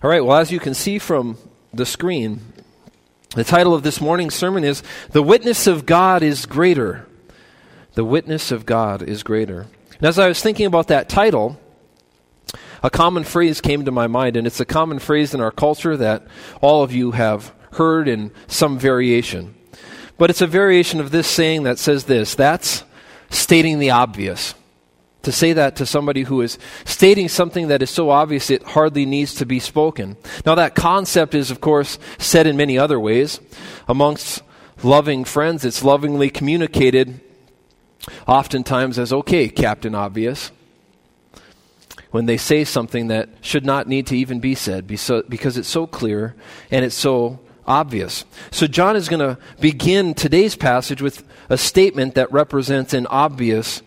All right, well, as you can see from the screen, the title of this morning's sermon is The Witness of God is Greater. The Witness of God is Greater. And as I was thinking about that title, a common phrase came to my mind, and it's a common phrase in our culture that all of you have heard in some variation. But it's a variation of this saying that says this that's stating the obvious to say that to somebody who is stating something that is so obvious it hardly needs to be spoken. Now, that concept is, of course, said in many other ways. Amongst loving friends, it's lovingly communicated oftentimes as, okay, Captain Obvious, when they say something that should not need to even be said because it's so clear and it's so obvious. So, John is going to begin today's passage with a statement that represents an obvious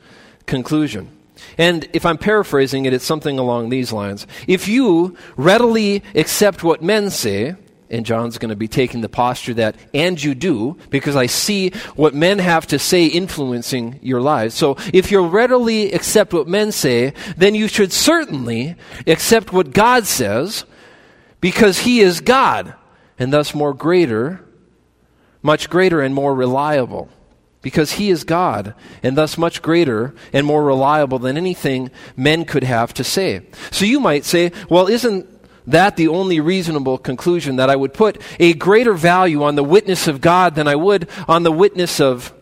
conclusion. And if I'm paraphrasing it, it's something along these lines. If you readily accept what men say, and John's going to be taking the posture that, and you do, because I see what men have to say influencing your lives. So if you readily accept what men say, then you should certainly accept what God says, because He is God, and thus more greater, much greater and more reliable because he is God and thus much greater and more reliable than anything men could have to say. So you might say, well, isn't that the only reasonable conclusion that I would put a greater value on the witness of God than I would on the witness of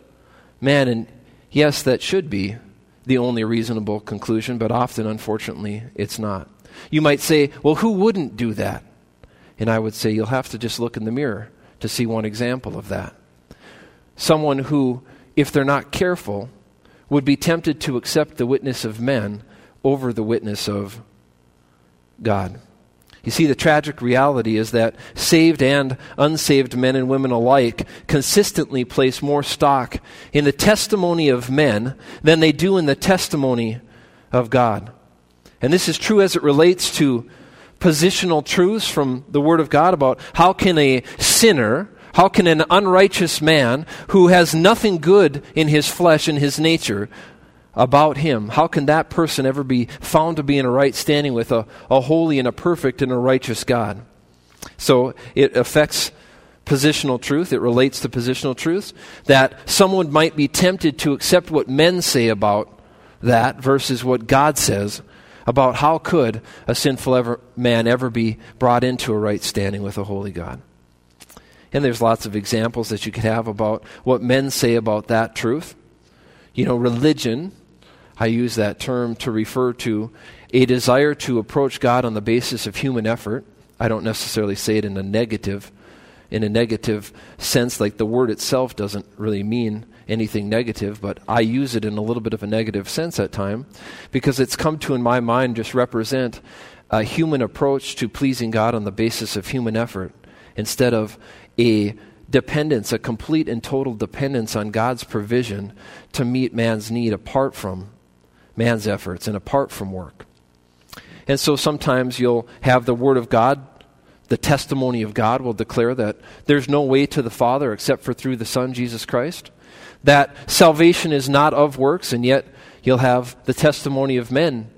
man? And yes, that should be the only reasonable conclusion, but often, unfortunately, it's not. You might say, well, who wouldn't do that? And I would say, you'll have to just look in the mirror to see one example of that. Someone who if they're not careful, would be tempted to accept the witness of men over the witness of God. You see, the tragic reality is that saved and unsaved men and women alike consistently place more stock in the testimony of men than they do in the testimony of God. And this is true as it relates to positional truths from the Word of God about how can a sinner how can an unrighteous man who has nothing good in his flesh and his nature about him, how can that person ever be found to be in a right standing with a, a holy and a perfect and a righteous God? So it affects positional truth. It relates to positional truths. That someone might be tempted to accept what men say about that versus what God says about how could a sinful ever, man ever be brought into a right standing with a holy God. And there's lots of examples that you could have about what men say about that truth. You know, religion, I use that term to refer to a desire to approach God on the basis of human effort. I don't necessarily say it in a negative in a negative sense like the word itself doesn't really mean anything negative, but I use it in a little bit of a negative sense at time because it's come to in my mind just represent a human approach to pleasing God on the basis of human effort instead of a dependence, a complete and total dependence on God's provision to meet man's need apart from man's efforts and apart from work. And so sometimes you'll have the Word of God, the testimony of God will declare that there's no way to the Father except for through the Son, Jesus Christ. That salvation is not of works, and yet you'll have the testimony of men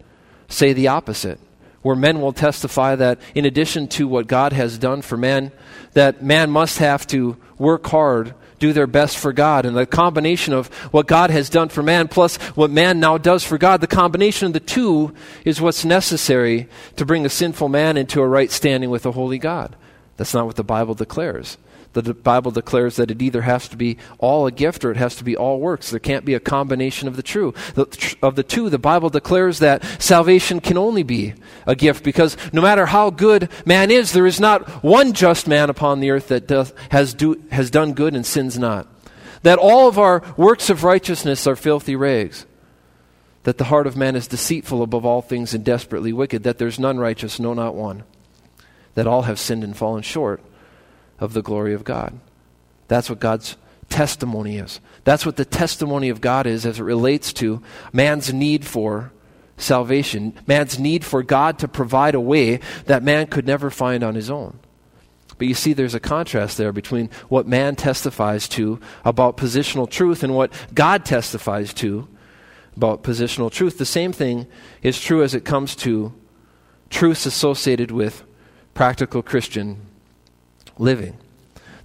say the opposite where men will testify that in addition to what God has done for man, that man must have to work hard, do their best for God. And the combination of what God has done for man plus what man now does for God, the combination of the two is what's necessary to bring a sinful man into a right standing with a holy God. That's not what the Bible declares the Bible declares that it either has to be all a gift or it has to be all works. There can't be a combination of the true. Of the two, the Bible declares that salvation can only be a gift because no matter how good man is, there is not one just man upon the earth that doth, has, do, has done good and sins not. That all of our works of righteousness are filthy rags. That the heart of man is deceitful above all things and desperately wicked. That there's none righteous, no, not one. That all have sinned and fallen short of the glory of God. That's what God's testimony is. That's what the testimony of God is as it relates to man's need for salvation, man's need for God to provide a way that man could never find on his own. But you see, there's a contrast there between what man testifies to about positional truth and what God testifies to about positional truth. The same thing is true as it comes to truths associated with practical Christian living.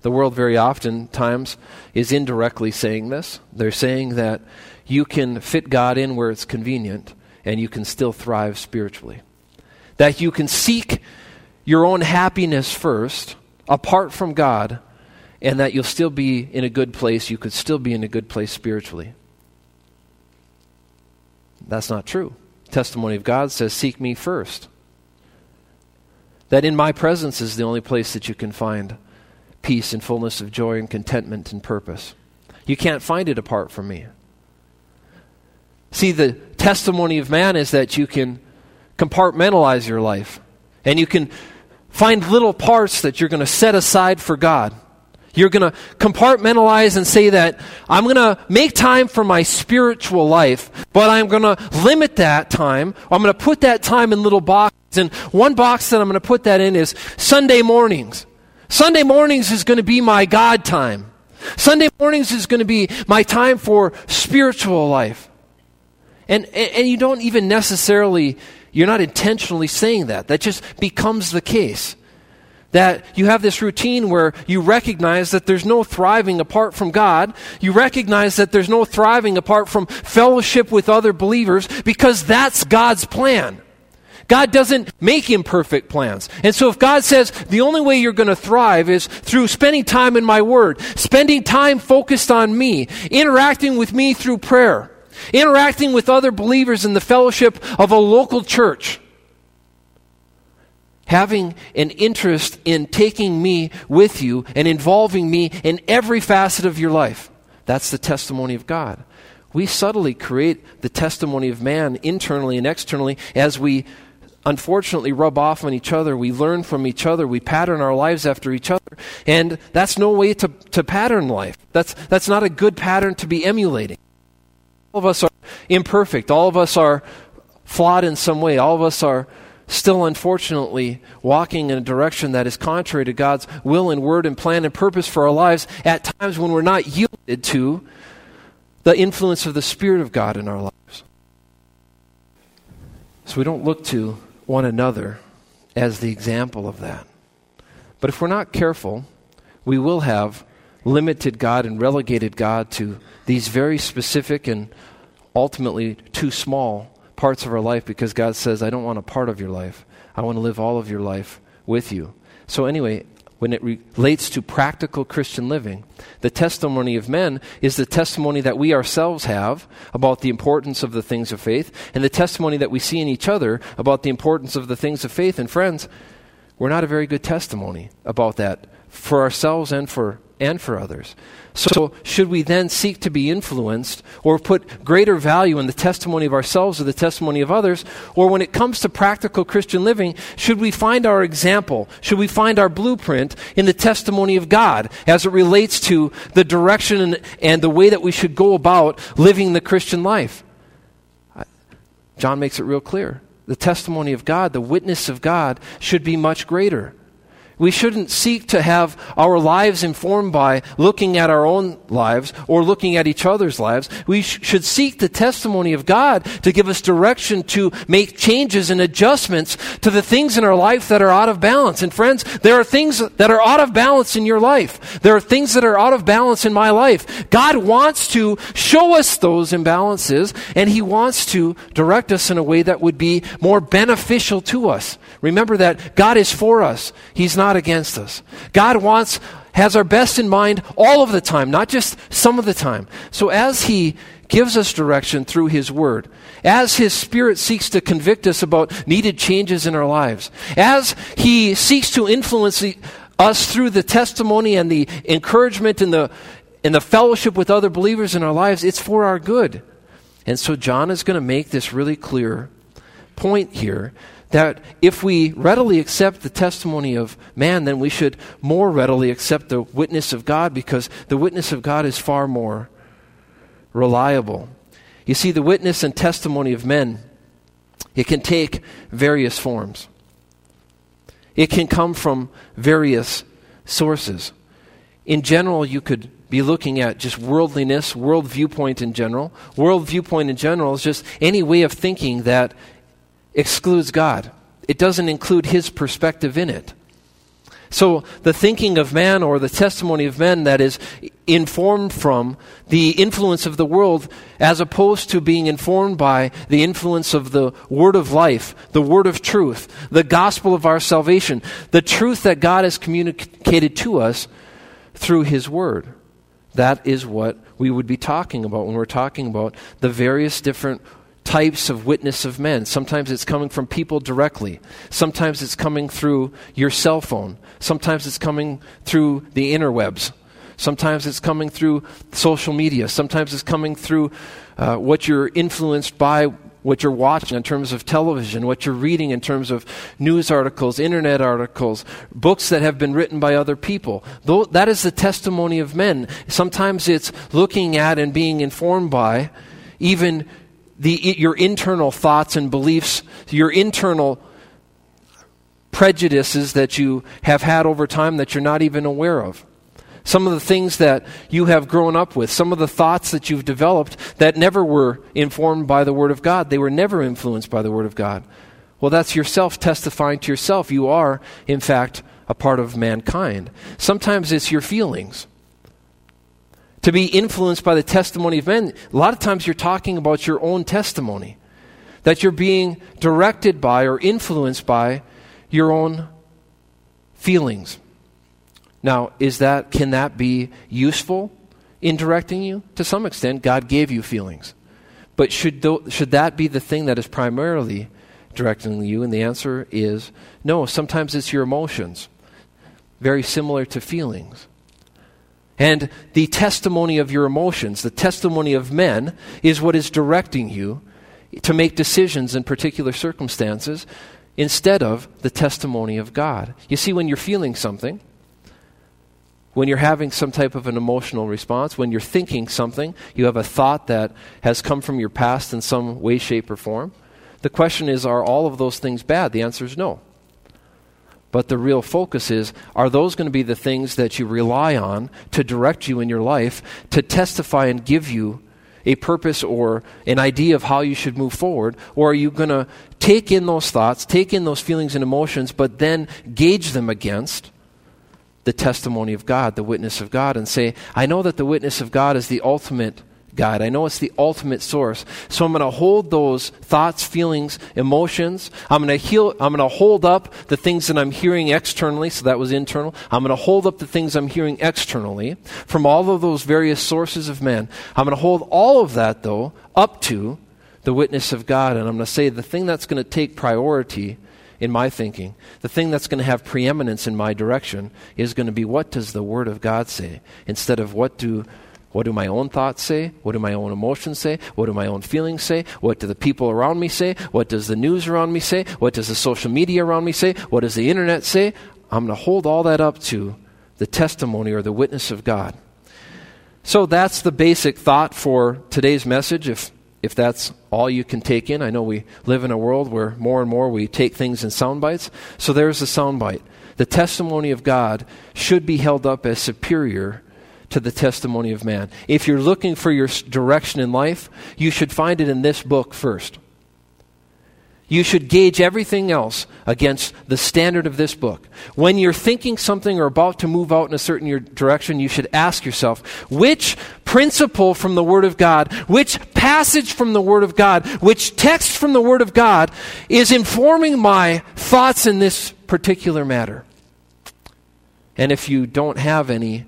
The world very often times is indirectly saying this. They're saying that you can fit God in where it's convenient and you can still thrive spiritually. That you can seek your own happiness first, apart from God, and that you'll still be in a good place. You could still be in a good place spiritually. That's not true. Testimony of God says, Seek me first. That in my presence is the only place that you can find peace and fullness of joy and contentment and purpose. You can't find it apart from me. See, the testimony of man is that you can compartmentalize your life and you can find little parts that you're going to set aside for God. You're going to compartmentalize and say that I'm going to make time for my spiritual life, but I'm going to limit that time. I'm going to put that time in little boxes. And one box that I'm going to put that in is Sunday mornings. Sunday mornings is going to be my God time. Sunday mornings is going to be my time for spiritual life. And, and, and you don't even necessarily, you're not intentionally saying that. That just becomes the case. That you have this routine where you recognize that there's no thriving apart from God. You recognize that there's no thriving apart from fellowship with other believers because that's God's plan. God doesn't make imperfect plans. And so if God says the only way you're going to thrive is through spending time in my word, spending time focused on me, interacting with me through prayer, interacting with other believers in the fellowship of a local church, having an interest in taking me with you and involving me in every facet of your life. That's the testimony of God. We subtly create the testimony of man internally and externally as we unfortunately rub off on each other. We learn from each other. We pattern our lives after each other. And that's no way to, to pattern life. That's, that's not a good pattern to be emulating. All of us are imperfect. All of us are flawed in some way. All of us are still unfortunately walking in a direction that is contrary to God's will and word and plan and purpose for our lives at times when we're not yielded to the influence of the Spirit of God in our lives. So we don't look to one another as the example of that. But if we're not careful, we will have limited God and relegated God to these very specific and ultimately too small parts of our life because God says, I don't want a part of your life. I want to live all of your life with you. So, anyway, when it relates to practical Christian living, the testimony of men is the testimony that we ourselves have about the importance of the things of faith, and the testimony that we see in each other about the importance of the things of faith. And, friends, we're not a very good testimony about that for ourselves and for and for others. So, should we then seek to be influenced or put greater value in the testimony of ourselves or the testimony of others? Or when it comes to practical Christian living, should we find our example? Should we find our blueprint in the testimony of God as it relates to the direction and, and the way that we should go about living the Christian life? John makes it real clear. The testimony of God, the witness of God, should be much greater. We shouldn't seek to have our lives informed by looking at our own lives or looking at each other's lives. We sh- should seek the testimony of God to give us direction to make changes and adjustments to the things in our life that are out of balance. And friends, there are things that are out of balance in your life. There are things that are out of balance in my life. God wants to show us those imbalances and He wants to direct us in a way that would be more beneficial to us. Remember that God is for us. He's not against us. God wants, has our best in mind all of the time, not just some of the time. So as He gives us direction through His Word, as His Spirit seeks to convict us about needed changes in our lives, as He seeks to influence us through the testimony and the encouragement and the, and the fellowship with other believers in our lives, it's for our good. And so John is going to make this really clear point here that if we readily accept the testimony of man, then we should more readily accept the witness of God because the witness of God is far more reliable. You see, the witness and testimony of men, it can take various forms. It can come from various sources. In general, you could be looking at just worldliness, world viewpoint in general. World viewpoint in general is just any way of thinking that excludes God. it doesn't include his perspective in it. So the thinking of man or the testimony of men that is informed from the influence of the world as opposed to being informed by the influence of the word of life, the word of truth, the gospel of our salvation, the truth that God has communicated to us through his word. That is what we would be talking about when we're talking about the various different types of witness of men. Sometimes it's coming from people directly. Sometimes it's coming through your cell phone. Sometimes it's coming through the interwebs. Sometimes it's coming through social media. Sometimes it's coming through uh, what you're influenced by, what you're watching in terms of television, what you're reading in terms of news articles, internet articles, books that have been written by other people. Though, that is the testimony of men. Sometimes it's looking at and being informed by even the, your internal thoughts and beliefs, your internal prejudices that you have had over time that you're not even aware of. Some of the things that you have grown up with, some of the thoughts that you've developed that never were informed by the Word of God. They were never influenced by the Word of God. Well, that's yourself testifying to yourself. You are, in fact, a part of mankind. Sometimes it's your feelings to be influenced by the testimony of men. A lot of times you're talking about your own testimony, that you're being directed by or influenced by your own feelings. Now, is that can that be useful in directing you? To some extent, God gave you feelings. But should, th- should that be the thing that is primarily directing you? And the answer is no. Sometimes it's your emotions, very similar to feelings. And the testimony of your emotions, the testimony of men, is what is directing you to make decisions in particular circumstances instead of the testimony of God. You see, when you're feeling something, when you're having some type of an emotional response, when you're thinking something, you have a thought that has come from your past in some way, shape, or form. The question is, are all of those things bad? The answer is no. But the real focus is are those going to be the things that you rely on to direct you in your life, to testify and give you a purpose or an idea of how you should move forward? Or are you going to take in those thoughts, take in those feelings and emotions, but then gauge them against the testimony of God, the witness of God, and say, I know that the witness of God is the ultimate God. I know it's the ultimate source. So I'm going to hold those thoughts, feelings, emotions. I'm going to heal, I'm going to hold up the things that I'm hearing externally. So that was internal. I'm going to hold up the things I'm hearing externally from all of those various sources of men. I'm going to hold all of that though up to the witness of God. And I'm going to say the thing that's going to take priority in my thinking, the thing that's going to have preeminence in my direction is going to be what does the Word of God say instead of what do what do my own thoughts say? What do my own emotions say? What do my own feelings say? What do the people around me say? What does the news around me say? What does the social media around me say? What does the internet say? I'm going to hold all that up to the testimony or the witness of God. So that's the basic thought for today's message. If, if that's all you can take in, I know we live in a world where more and more we take things in sound bites. So there's the sound bite. The testimony of God should be held up as superior to the testimony of man. If you're looking for your direction in life, you should find it in this book first. You should gauge everything else against the standard of this book. When you're thinking something or about to move out in a certain direction, you should ask yourself, which principle from the Word of God, which passage from the Word of God, which text from the Word of God is informing my thoughts in this particular matter? And if you don't have any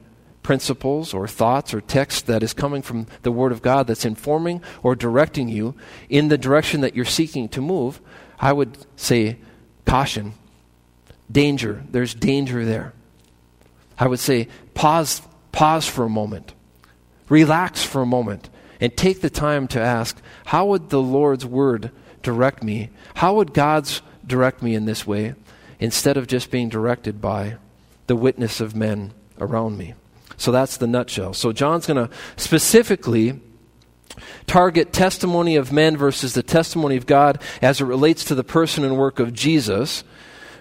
principles or thoughts or text that is coming from the Word of God that's informing or directing you in the direction that you're seeking to move, I would say caution, danger. There's danger there. I would say pause, pause for a moment, relax for a moment, and take the time to ask how would the Lord's Word direct me? How would God's direct me in this way instead of just being directed by the witness of men around me? So that's the nutshell. So John's going to specifically target testimony of men versus the testimony of God as it relates to the person and work of Jesus,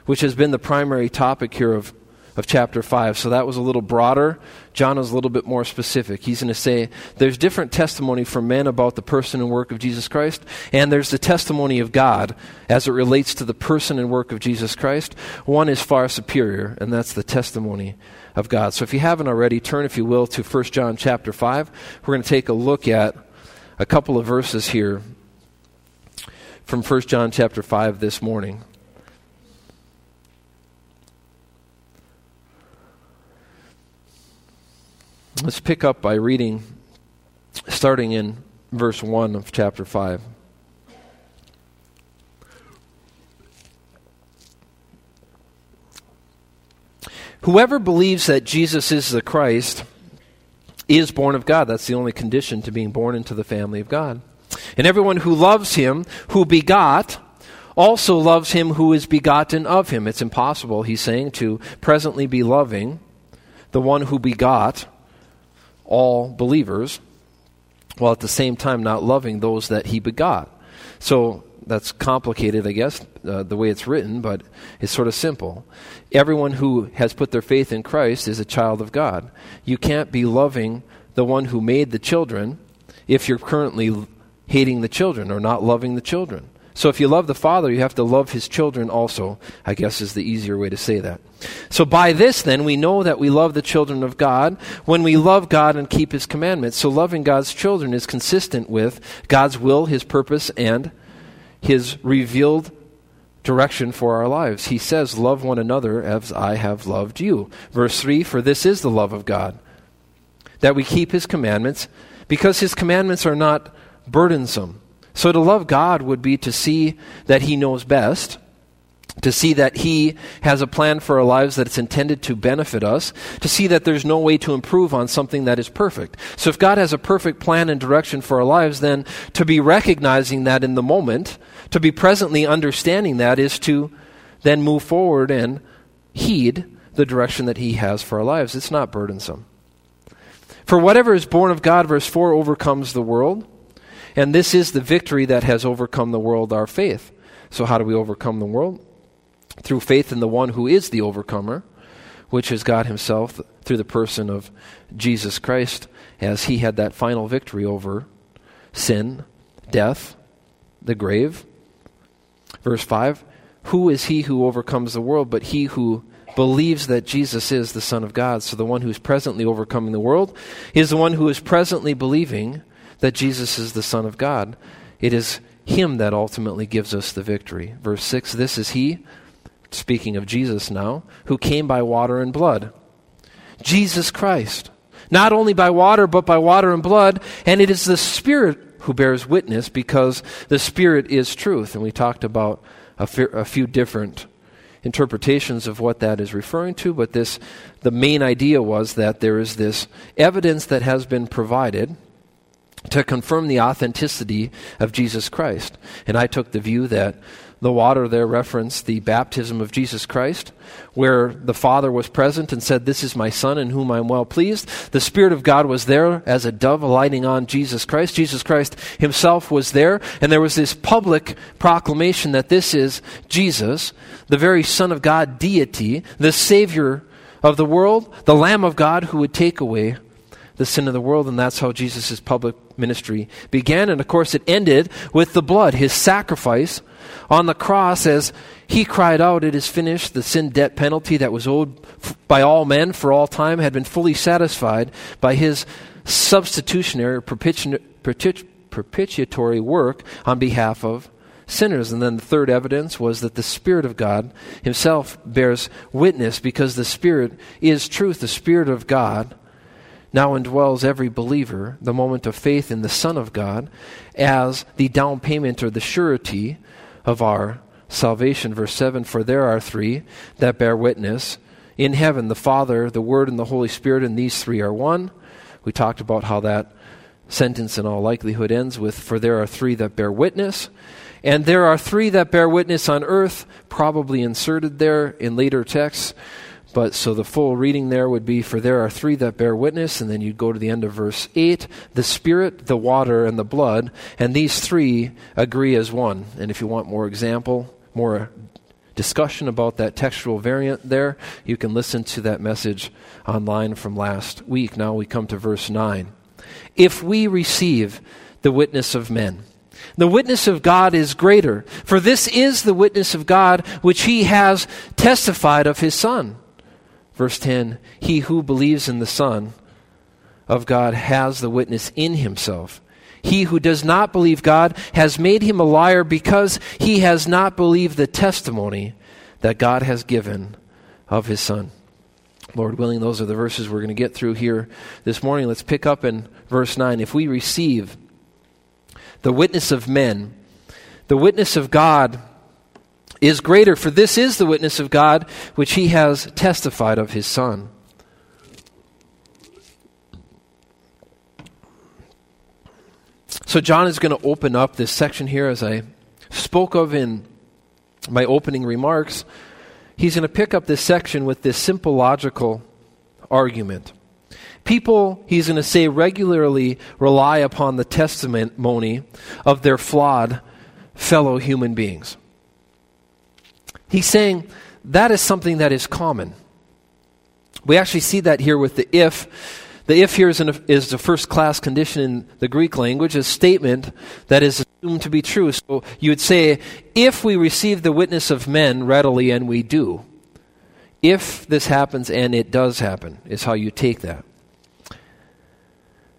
which has been the primary topic here of, of chapter 5. So that was a little broader. John is a little bit more specific. He's going to say there's different testimony from men about the person and work of Jesus Christ, and there's the testimony of God as it relates to the person and work of Jesus Christ. One is far superior, and that's the testimony of God. So if you haven't already, turn, if you will, to 1 John chapter 5. We're going to take a look at a couple of verses here from 1 John chapter 5 this morning. Let's pick up by reading, starting in verse 1 of chapter 5. Whoever believes that Jesus is the Christ is born of God. That's the only condition to being born into the family of God. And everyone who loves him, who begot, also loves him who is begotten of him. It's impossible, he's saying, to presently be loving the one who begot all believers, while at the same time not loving those that he begot. So that's complicated, I guess, uh, the way it's written, but it's sort of simple. Everyone who has put their faith in Christ is a child of God. You can't be loving the one who made the children if you're currently hating the children or not loving the children. So if you love the Father, you have to love his children also, I guess is the easier way to say that. So by this, then, we know that we love the children of God when we love God and keep his commandments. So loving God's children is consistent with God's will, his purpose, and his revealed direction for our lives. He says, Love one another as I have loved you. Verse 3 For this is the love of God, that we keep his commandments, because his commandments are not burdensome. So to love God would be to see that He knows best, to see that He has a plan for our lives that it's intended to benefit us, to see that there's no way to improve on something that is perfect. So if God has a perfect plan and direction for our lives, then to be recognizing that in the moment, to be presently understanding that is to then move forward and heed the direction that He has for our lives. It's not burdensome. For whatever is born of God, verse 4, overcomes the world. And this is the victory that has overcome the world, our faith. So, how do we overcome the world? Through faith in the one who is the overcomer, which is God Himself through the person of Jesus Christ, as He had that final victory over sin, death, the grave. Verse 5 Who is He who overcomes the world but He who believes that Jesus is the Son of God? So, the one who is presently overcoming the world is the one who is presently believing that Jesus is the Son of God. It is Him that ultimately gives us the victory. Verse 6 This is He, speaking of Jesus now, who came by water and blood. Jesus Christ. Not only by water, but by water and blood. And it is the Spirit who bears witness because the Spirit is truth. And we talked about a, few different interpretations of what that is referring to, but this the main idea was that there is this evidence that has been provided to confirm the authenticity of Jesus Christ. And I took the view that the water there referenced the baptism of Jesus Christ, where the Father was present and said, This is my Son in whom I am well pleased. The Spirit of God was there as a dove alighting on Jesus Christ. Jesus Christ himself was there, and there was this public proclamation that this is Jesus, the very Son of God, deity, the Savior of the world, the Lamb of God who would take away the sin of the world, and that's how Jesus' public ministry began. And of course, it ended with the blood, his sacrifice on the cross as he cried out, It is finished. The sin debt penalty that was owed by all men for all time had been fully satisfied by his substitutionary, propitiatory work on behalf of sinners. And then the third evidence was that the Spirit of God Himself bears witness because the Spirit is truth. The Spirit of God now indwells every believer, the moment of faith in the Son of God, as the down payment or the surety of our salvation. Verse 7 For there are three that bear witness in heaven the Father, the Word, and the Holy Spirit, and these three are one. We talked about how that sentence in all likelihood ends with For there are three that bear witness. And there are three that bear witness on earth, probably inserted there in later texts. But so the full reading there would be For there are three that bear witness, and then you'd go to the end of verse 8 the Spirit, the water, and the blood, and these three agree as one. And if you want more example, more discussion about that textual variant there, you can listen to that message online from last week. Now we come to verse 9. If we receive the witness of men, the witness of God is greater, for this is the witness of God which he has testified of his Son. Verse 10 He who believes in the Son of God has the witness in himself. He who does not believe God has made him a liar because he has not believed the testimony that God has given of his Son. Lord willing, those are the verses we're going to get through here this morning. Let's pick up in verse 9. If we receive the witness of men, the witness of God is greater, for this is the witness of God which he has testified of his Son. So, John is going to open up this section here as I spoke of in my opening remarks. He's going to pick up this section with this simple logical argument. People, he's going to say, regularly rely upon the testimony of their flawed fellow human beings. He's saying that is something that is common. We actually see that here with the if the if here is, an, is the first class condition in the Greek language, a statement that is assumed to be true. So you would say, if we receive the witness of men readily, and we do. If this happens, and it does happen, is how you take that.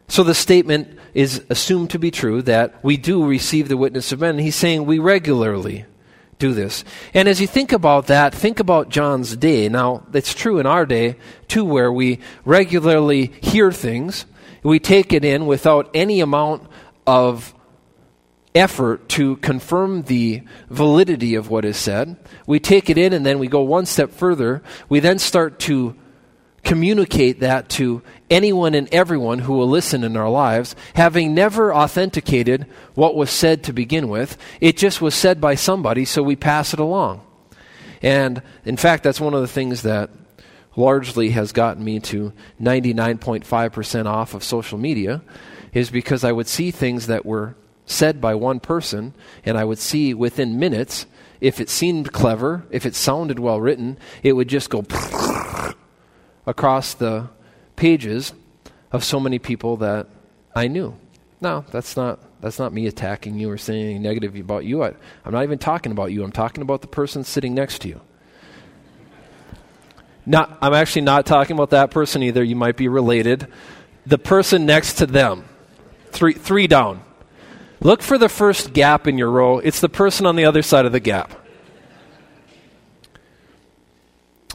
So the statement is assumed to be true that we do receive the witness of men. He's saying we regularly do this. And as you think about that, think about John's day. Now, it's true in our day, too, where we regularly hear things, we take it in without any amount of effort to confirm the validity of what is said. We take it in and then we go one step further. We then start to communicate that to anyone and everyone who will listen in our lives, having never authenticated what was said to begin with. It just was said by somebody, so we pass it along. And in fact, that's one of the things that largely has gotten me to 99.5% off of social media, is because I would see things that were said by one person, and I would see within minutes if it seemed clever, if it sounded well written, it would just go across the pages of so many people that I knew. Now, that's not that's not me attacking you or saying anything negative about you. I, I'm not even talking about you. I'm talking about the person sitting next to you. Not, I'm actually not talking about that person either. You might be related. The person next to them, three, three down. Look for the first gap in your row. It's the person on the other side of the gap.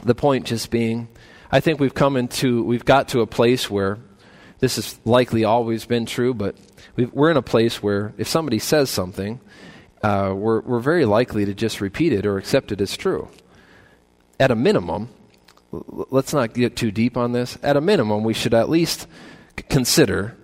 The point just being I think we've come into, we've got to a place where this has likely always been true, but we are in a place where if somebody says something, uh, we're, we're very likely to just repeat it or accept it as true. At a minimum, let's not get too deep on this. At a minimum, we should at least consider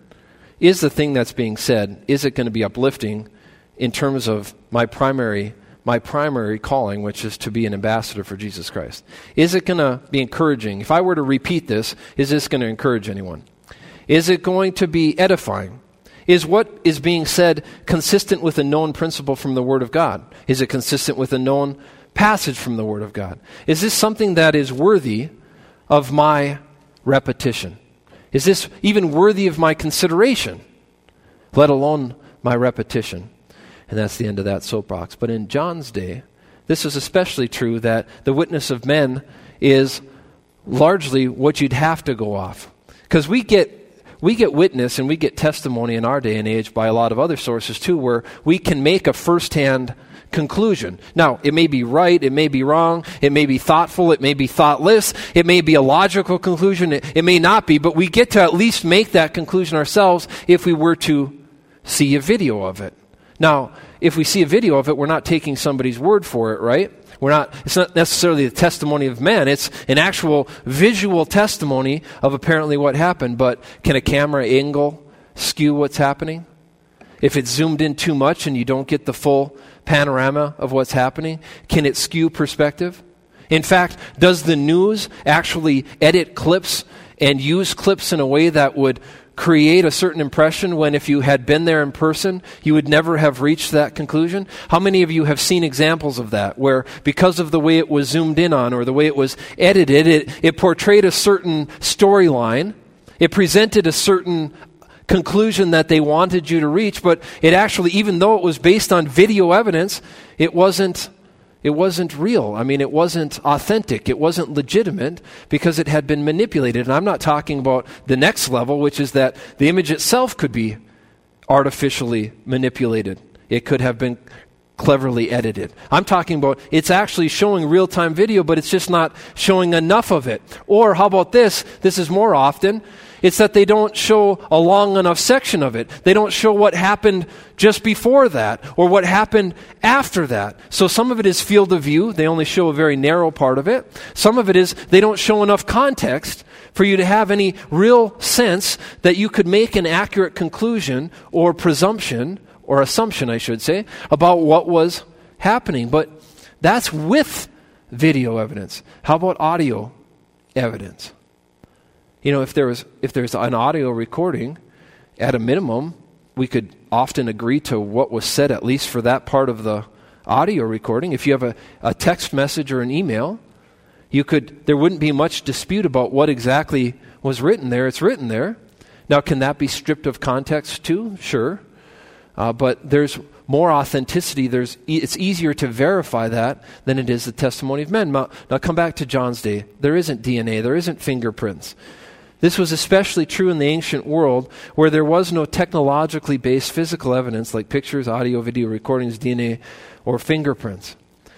is the thing that's being said, is it going to be uplifting in terms of my primary my primary calling, which is to be an ambassador for Jesus Christ? Is it going to be encouraging? If I were to repeat this, is this going to encourage anyone? Is it going to be edifying? Is what is being said consistent with a known principle from the Word of God? Is it consistent with a known passage from the Word of God? Is this something that is worthy of my repetition? Is this even worthy of my consideration, let alone my repetition? And that's the end of that soapbox. But in John's day, this is especially true that the witness of men is largely what you'd have to go off. Because we get we get witness and we get testimony in our day and age by a lot of other sources too, where we can make a firsthand conclusion. Now, it may be right, it may be wrong, it may be thoughtful, it may be thoughtless, it may be a logical conclusion, it, it may not be, but we get to at least make that conclusion ourselves if we were to see a video of it. Now, if we see a video of it, we're not taking somebody's word for it, right? We're not, it's not necessarily the testimony of men. It's an actual visual testimony of apparently what happened. But can a camera angle skew what's happening? If it's zoomed in too much and you don't get the full panorama of what's happening, can it skew perspective? In fact, does the news actually edit clips and use clips in a way that would create a certain impression when if you had been there in person, you would never have reached that conclusion? How many of you have seen examples of that where because of the way it was zoomed in on or the way it was edited, it, it portrayed a certain storyline, it presented a certain conclusion that they wanted you to reach, but it actually, even though it was based on video evidence, it wasn't it wasn't real. I mean, it wasn't authentic. It wasn't legitimate because it had been manipulated. And I'm not talking about the next level, which is that the image itself could be artificially manipulated. It could have been cleverly edited. I'm talking about it's actually showing real time video, but it's just not showing enough of it. Or how about this? This is more often. It's that they don't show a long enough section of it. They don't show what happened just before that or what happened after that. So some of it is field of view. They only show a very narrow part of it. Some of it is they don't show enough context for you to have any real sense that you could make an accurate conclusion or presumption or assumption, I should say, about what was happening. But that's with video evidence. How about audio evidence? You know, if there was if there's an audio recording, at a minimum, we could often agree to what was said at least for that part of the audio recording. If you have a, a text message or an email, you could there wouldn't be much dispute about what exactly was written there. It's written there. Now, can that be stripped of context too? Sure. Uh, but there's more authenticity. There's e- it's easier to verify that than it is the testimony of men. Now, now, come back to John's day. There isn't DNA, there isn't fingerprints. This was especially true in the ancient world where there was no technologically based physical evidence like pictures, audio, video recordings, DNA, or fingerprints.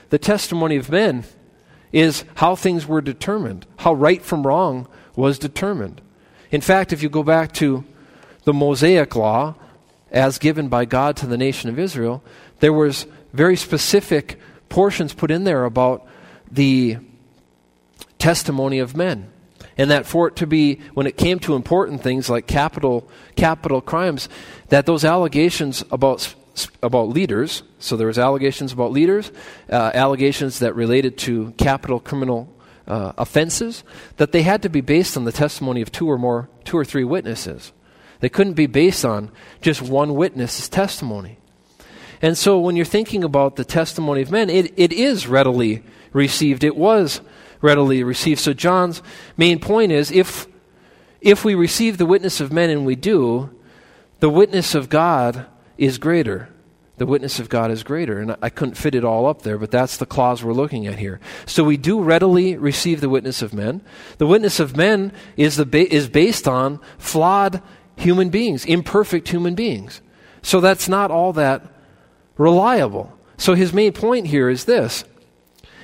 The testimony of men is how things were determined, how right from wrong was determined. In fact, if you go back to the Mosaic law as given by God to the nation of Israel, there was very specific portions put in there about the testimony of men and that for it to be when it came to important things like capital capital crimes that those allegations about about leaders so there was allegations about leaders uh, allegations that related to capital criminal uh, offenses that they had to be based on the testimony of two or more two or three witnesses. They couldn't be based on just one witness's testimony. And so when you're thinking about the testimony of men it, it is readily received. It was readily receive. So John's main point is if if we receive the witness of men and we do, the witness of God is greater. The witness of God is greater. And I couldn't fit it all up there, but that's the clause we're looking at here. So we do readily receive the witness of men. The witness of men is, the ba- is based on flawed human beings, imperfect human beings. So that's not all that reliable. So his main point here is this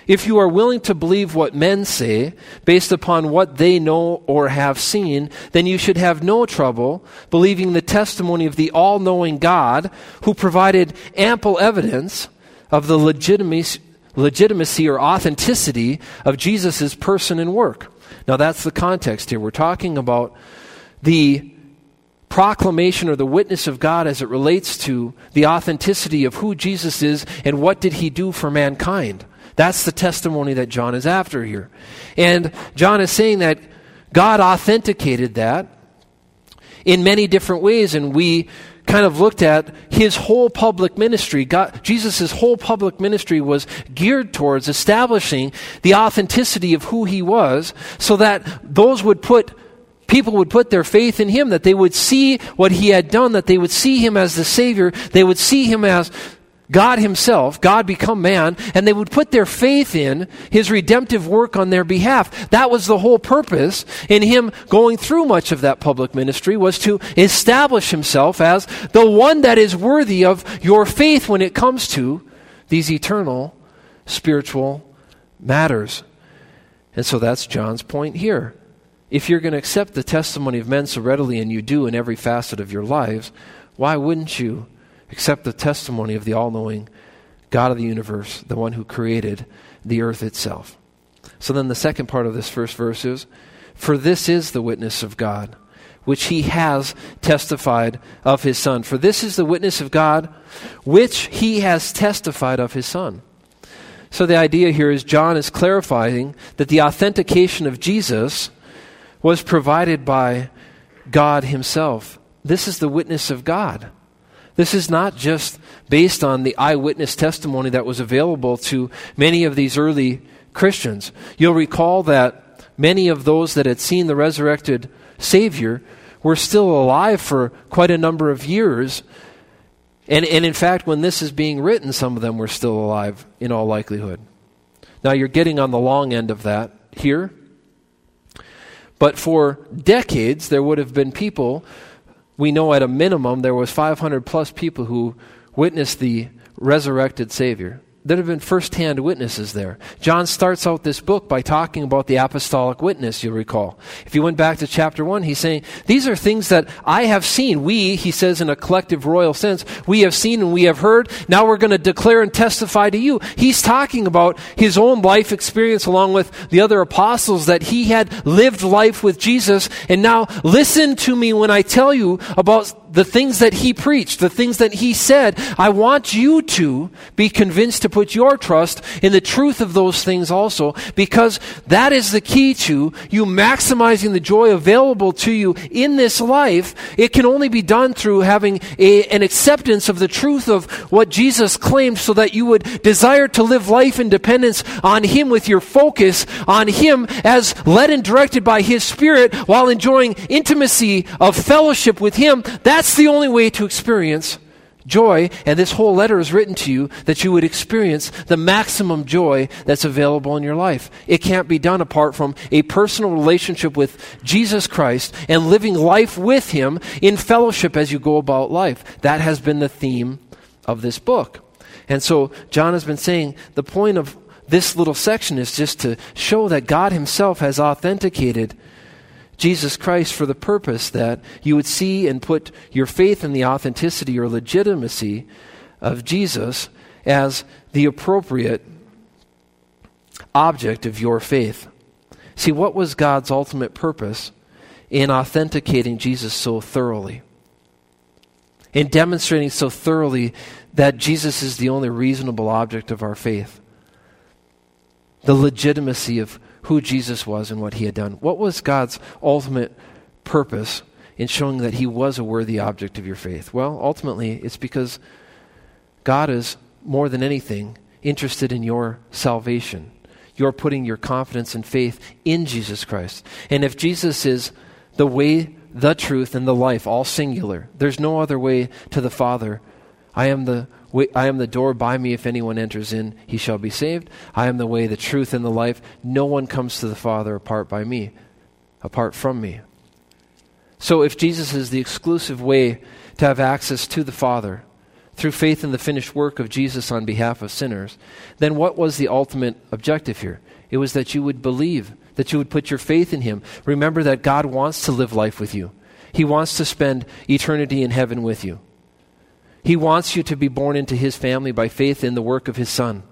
if you are willing to believe what men say based upon what they know or have seen, then you should have no trouble believing the testimony of the all knowing God who provided ample evidence of the legitimacy, legitimacy or authenticity of Jesus' person and work. Now, that's the context here. We're talking about the proclamation or the witness of God as it relates to the authenticity of who Jesus is and what did he do for mankind. That's the testimony that John is after here. And John is saying that God authenticated that in many different ways, and we kind of looked at his whole public ministry. Jesus' whole public ministry was geared towards establishing the authenticity of who he was so that those would put people would put their faith in him, that they would see what he had done, that they would see him as the Savior, they would see him as God Himself, God become man, and they would put their faith in His redemptive work on their behalf. That was the whole purpose in Him going through much of that public ministry was to establish Himself as the one that is worthy of your faith when it comes to these eternal spiritual matters. And so that's John's point here. If you're going to accept the testimony of men so readily, and you do in every facet of your lives, why wouldn't you? Accept the testimony of the all knowing God of the universe, the one who created the earth itself. So then the second part of this first verse is For this is the witness of God, which he has testified of his Son. For this is the witness of God, which he has testified of his Son. So the idea here is John is clarifying that the authentication of Jesus was provided by God Himself. This is the witness of God. This is not just based on the eyewitness testimony that was available to many of these early Christians. You'll recall that many of those that had seen the resurrected Savior were still alive for quite a number of years. And, and in fact, when this is being written, some of them were still alive in all likelihood. Now, you're getting on the long end of that here. But for decades, there would have been people, we know at a minimum, there was 500 plus people who witnessed the resurrected Savior there have been firsthand witnesses there. John starts out this book by talking about the apostolic witness, you'll recall. If you went back to chapter 1, he's saying, These are things that I have seen. We, he says in a collective royal sense, we have seen and we have heard. Now we're going to declare and testify to you. He's talking about his own life experience along with the other apostles that he had lived life with Jesus. And now listen to me when I tell you about the things that he preached, the things that he said, I want you to be convinced to put your trust in the truth of those things also, because that is the key to you maximizing the joy available to you in this life. It can only be done through having a, an acceptance of the truth of what Jesus claimed so that you would desire to live life in dependence on him with your focus on him as led and directed by his spirit while enjoying intimacy of fellowship with him. That that's the only way to experience joy, and this whole letter is written to you that you would experience the maximum joy that's available in your life. It can't be done apart from a personal relationship with Jesus Christ and living life with Him in fellowship as you go about life. That has been the theme of this book. And so, John has been saying the point of this little section is just to show that God Himself has authenticated Jesus Christ for the purpose that you would see and put your faith in the authenticity or legitimacy of Jesus as the appropriate object of your faith. See, what was God's ultimate purpose in authenticating Jesus so thoroughly? In demonstrating so thoroughly that Jesus is the only reasonable object of our faith? The legitimacy of who Jesus was and what he had done. What was God's ultimate purpose in showing that he was a worthy object of your faith? Well, ultimately, it's because God is, more than anything, interested in your salvation. You're putting your confidence and faith in Jesus Christ. And if Jesus is the way, the truth, and the life, all singular, there's no other way to the Father. I am the I am the door by me. If anyone enters in, he shall be saved. I am the way, the truth, and the life. No one comes to the Father apart by me, apart from me. So if Jesus is the exclusive way to have access to the Father through faith in the finished work of Jesus on behalf of sinners, then what was the ultimate objective here? It was that you would believe, that you would put your faith in Him. Remember that God wants to live life with you. He wants to spend eternity in heaven with you. He wants you to be born into his family by faith in the work of his son.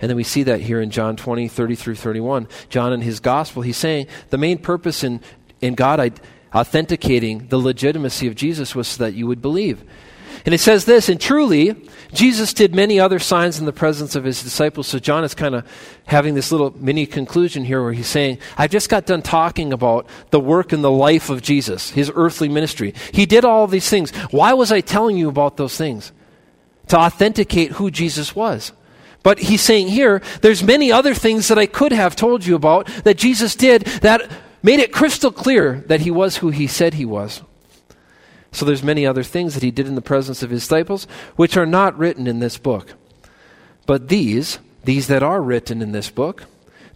And then we see that here in John 20, 30 through 31. John in his gospel, he's saying the main purpose in, in God authenticating the legitimacy of Jesus was so that you would believe. And it says this, and truly, Jesus did many other signs in the presence of his disciples. So John is kind of having this little mini conclusion here where he's saying, I've just got done talking about the work and the life of Jesus, his earthly ministry. He did all these things. Why was I telling you about those things? To authenticate who Jesus was. But he's saying here, there's many other things that I could have told you about that Jesus did that made it crystal clear that he was who he said he was. So there's many other things that he did in the presence of his disciples which are not written in this book. But these, these that are written in this book,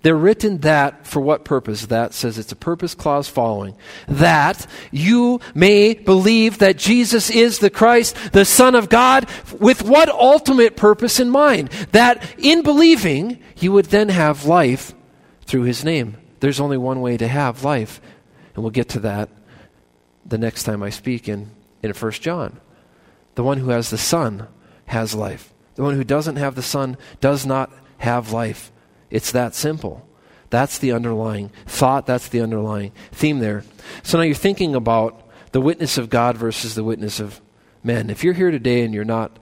they're written that for what purpose? That says it's a purpose clause following. That you may believe that Jesus is the Christ, the Son of God, with what ultimate purpose in mind? That in believing, you would then have life through his name. There's only one way to have life, and we'll get to that the next time I speak in, in 1 John. The one who has the Son has life. The one who doesn't have the Son does not have life. It's that simple. That's the underlying thought, that's the underlying theme there. So now you're thinking about the witness of God versus the witness of men. If you're here today and you're not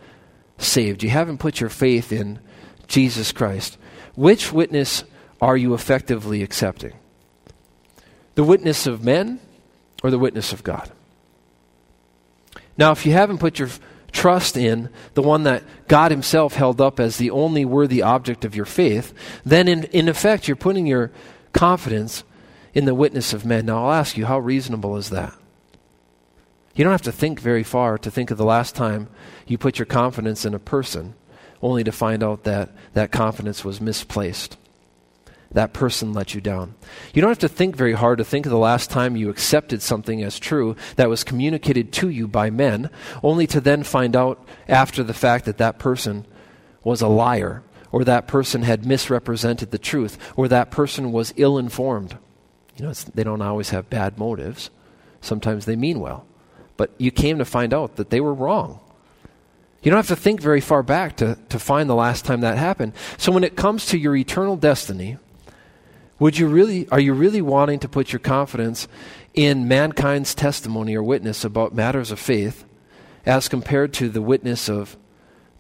saved, you haven't put your faith in Jesus Christ, which witness are you effectively accepting? The witness of men or the witness of God. Now, if you haven't put your trust in the one that God Himself held up as the only worthy object of your faith, then in, in effect you're putting your confidence in the witness of men. Now, I'll ask you, how reasonable is that? You don't have to think very far to think of the last time you put your confidence in a person, only to find out that that confidence was misplaced that person let you down. You don't have to think very hard to think of the last time you accepted something as true that was communicated to you by men, only to then find out after the fact that that person was a liar, or that person had misrepresented the truth, or that person was ill informed. You know, they don't always have bad motives, sometimes they mean well. But you came to find out that they were wrong. You don't have to think very far back to, to find the last time that happened. So when it comes to your eternal destiny, would you really, are you really wanting to put your confidence in mankind's testimony or witness about matters of faith as compared to the witness of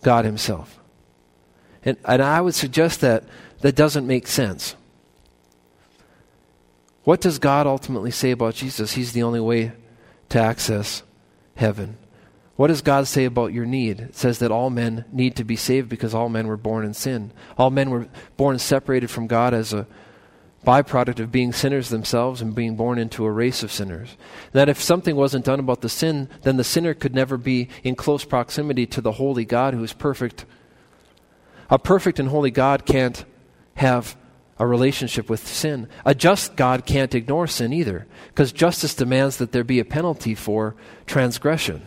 God Himself? And, and I would suggest that that doesn't make sense. What does God ultimately say about Jesus? He's the only way to access heaven. What does God say about your need? It says that all men need to be saved because all men were born in sin. All men were born separated from God as a byproduct of being sinners themselves and being born into a race of sinners. That if something wasn't done about the sin, then the sinner could never be in close proximity to the holy God who is perfect. A perfect and holy God can't have a relationship with sin. A just God can't ignore sin either, because justice demands that there be a penalty for transgression.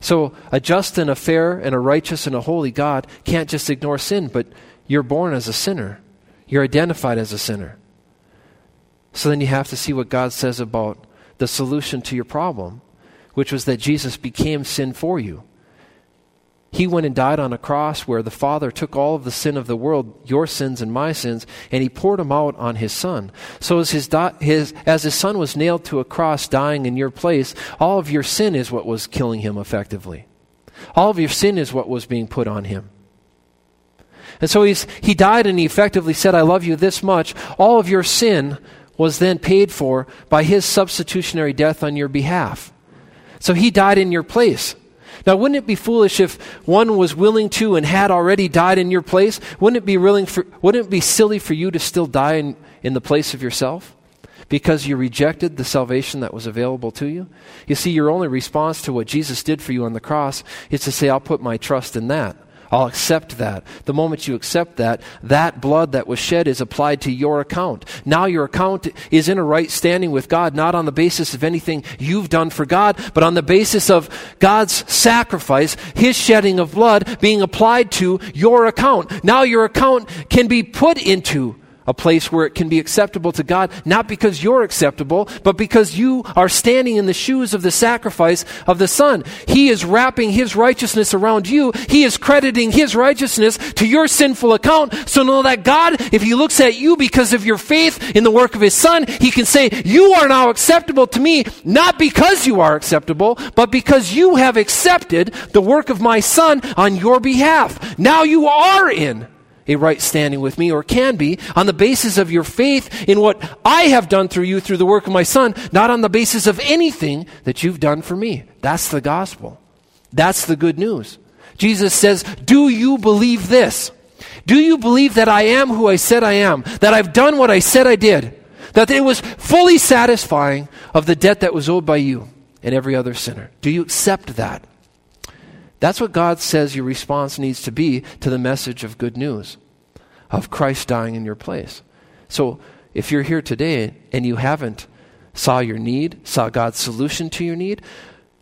So, a just and a fair and a righteous and a holy God can't just ignore sin, but you're born as a sinner. You're identified as a sinner. So then you have to see what God says about the solution to your problem, which was that Jesus became sin for you. He went and died on a cross where the Father took all of the sin of the world, your sins and my sins, and he poured them out on his Son. So as his, di- his, as his Son was nailed to a cross, dying in your place, all of your sin is what was killing him effectively. All of your sin is what was being put on him. And so he's, he died and he effectively said, I love you this much. All of your sin was then paid for by his substitutionary death on your behalf. So he died in your place. Now, wouldn't it be foolish if one was willing to and had already died in your place? Wouldn't it be, willing for, wouldn't it be silly for you to still die in, in the place of yourself? Because you rejected the salvation that was available to you? You see, your only response to what Jesus did for you on the cross is to say, I'll put my trust in that. I'll accept that. The moment you accept that, that blood that was shed is applied to your account. Now your account is in a right standing with God, not on the basis of anything you've done for God, but on the basis of God's sacrifice, His shedding of blood being applied to your account. Now your account can be put into a place where it can be acceptable to God, not because you're acceptable, but because you are standing in the shoes of the sacrifice of the Son. He is wrapping His righteousness around you. He is crediting His righteousness to your sinful account. So know that God, if He looks at you because of your faith in the work of His Son, He can say, You are now acceptable to me, not because you are acceptable, but because you have accepted the work of my Son on your behalf. Now you are in a right standing with me, or can be, on the basis of your faith in what I have done through you through the work of my Son, not on the basis of anything that you've done for me. That's the gospel. That's the good news. Jesus says, Do you believe this? Do you believe that I am who I said I am? That I've done what I said I did? That it was fully satisfying of the debt that was owed by you and every other sinner? Do you accept that? That's what God says your response needs to be to the message of good news, of Christ dying in your place. So if you're here today and you haven't saw your need, saw God's solution to your need,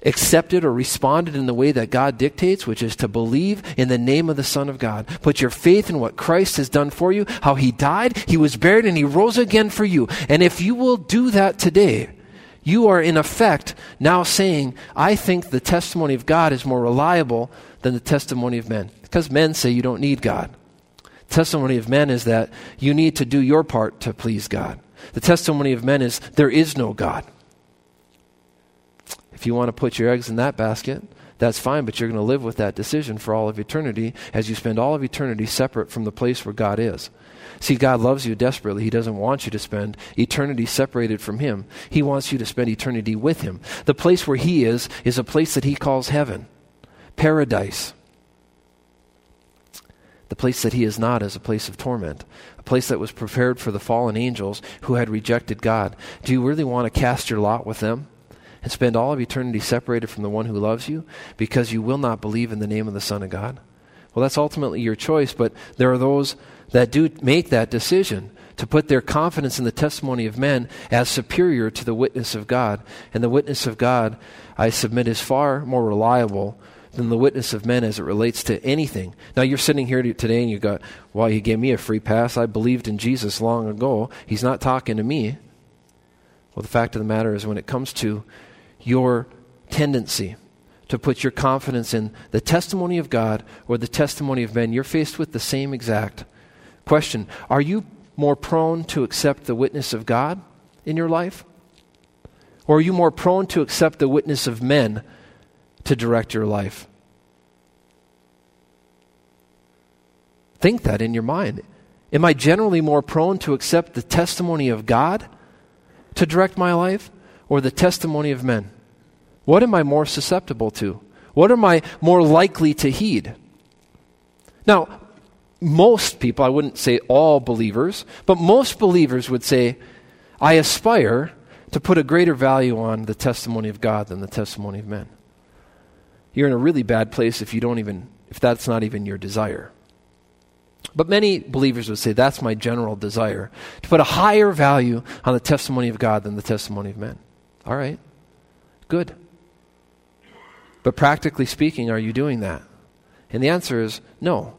accepted or responded in the way that God dictates, which is to believe in the name of the Son of God. Put your faith in what Christ has done for you, how he died, he was buried, and he rose again for you. And if you will do that today, you are in effect now saying, I think the testimony of God is more reliable than the testimony of men. Because men say you don't need God. The testimony of men is that you need to do your part to please God. The testimony of men is there is no God. If you want to put your eggs in that basket, that's fine, but you're going to live with that decision for all of eternity as you spend all of eternity separate from the place where God is. See, God loves you desperately. He doesn't want you to spend eternity separated from Him. He wants you to spend eternity with Him. The place where He is, is a place that He calls heaven, paradise. The place that He is not is a place of torment, a place that was prepared for the fallen angels who had rejected God. Do you really want to cast your lot with them? And spend all of eternity separated from the one who loves you because you will not believe in the name of the Son of God? Well, that's ultimately your choice, but there are those that do make that decision to put their confidence in the testimony of men as superior to the witness of God. And the witness of God, I submit, is far more reliable than the witness of men as it relates to anything. Now, you're sitting here today and you got, well, he gave me a free pass. I believed in Jesus long ago. He's not talking to me. Well, the fact of the matter is, when it comes to your tendency to put your confidence in the testimony of God or the testimony of men, you're faced with the same exact Question Are you more prone to accept the witness of God in your life? Or are you more prone to accept the witness of men to direct your life? Think that in your mind. Am I generally more prone to accept the testimony of God to direct my life or the testimony of men? What am I more susceptible to? What am I more likely to heed? Now, most people, I wouldn't say all believers, but most believers would say, I aspire to put a greater value on the testimony of God than the testimony of men. You're in a really bad place if you don't even if that's not even your desire. But many believers would say that's my general desire to put a higher value on the testimony of God than the testimony of men. All right. Good. But practically speaking, are you doing that? And the answer is no.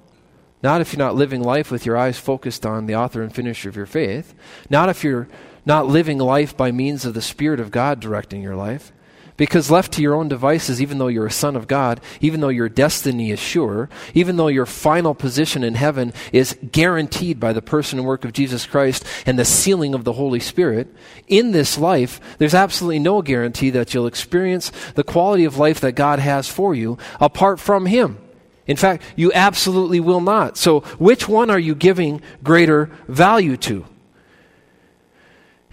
Not if you're not living life with your eyes focused on the author and finisher of your faith. Not if you're not living life by means of the Spirit of God directing your life. Because left to your own devices, even though you're a son of God, even though your destiny is sure, even though your final position in heaven is guaranteed by the person and work of Jesus Christ and the sealing of the Holy Spirit, in this life, there's absolutely no guarantee that you'll experience the quality of life that God has for you apart from Him. In fact, you absolutely will not. So, which one are you giving greater value to?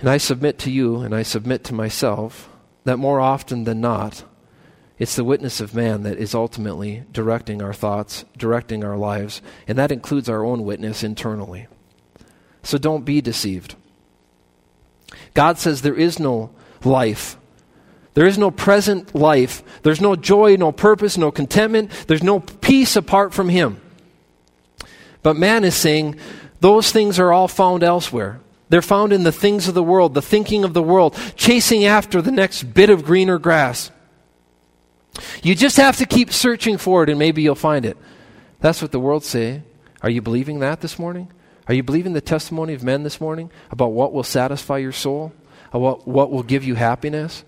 And I submit to you, and I submit to myself, that more often than not, it's the witness of man that is ultimately directing our thoughts, directing our lives, and that includes our own witness internally. So don't be deceived. God says there is no life there is no present life. There's no joy, no purpose, no contentment. There's no peace apart from Him. But man is saying those things are all found elsewhere. They're found in the things of the world, the thinking of the world, chasing after the next bit of greener grass. You just have to keep searching for it and maybe you'll find it. That's what the world say. Are you believing that this morning? Are you believing the testimony of men this morning about what will satisfy your soul? About what will give you happiness?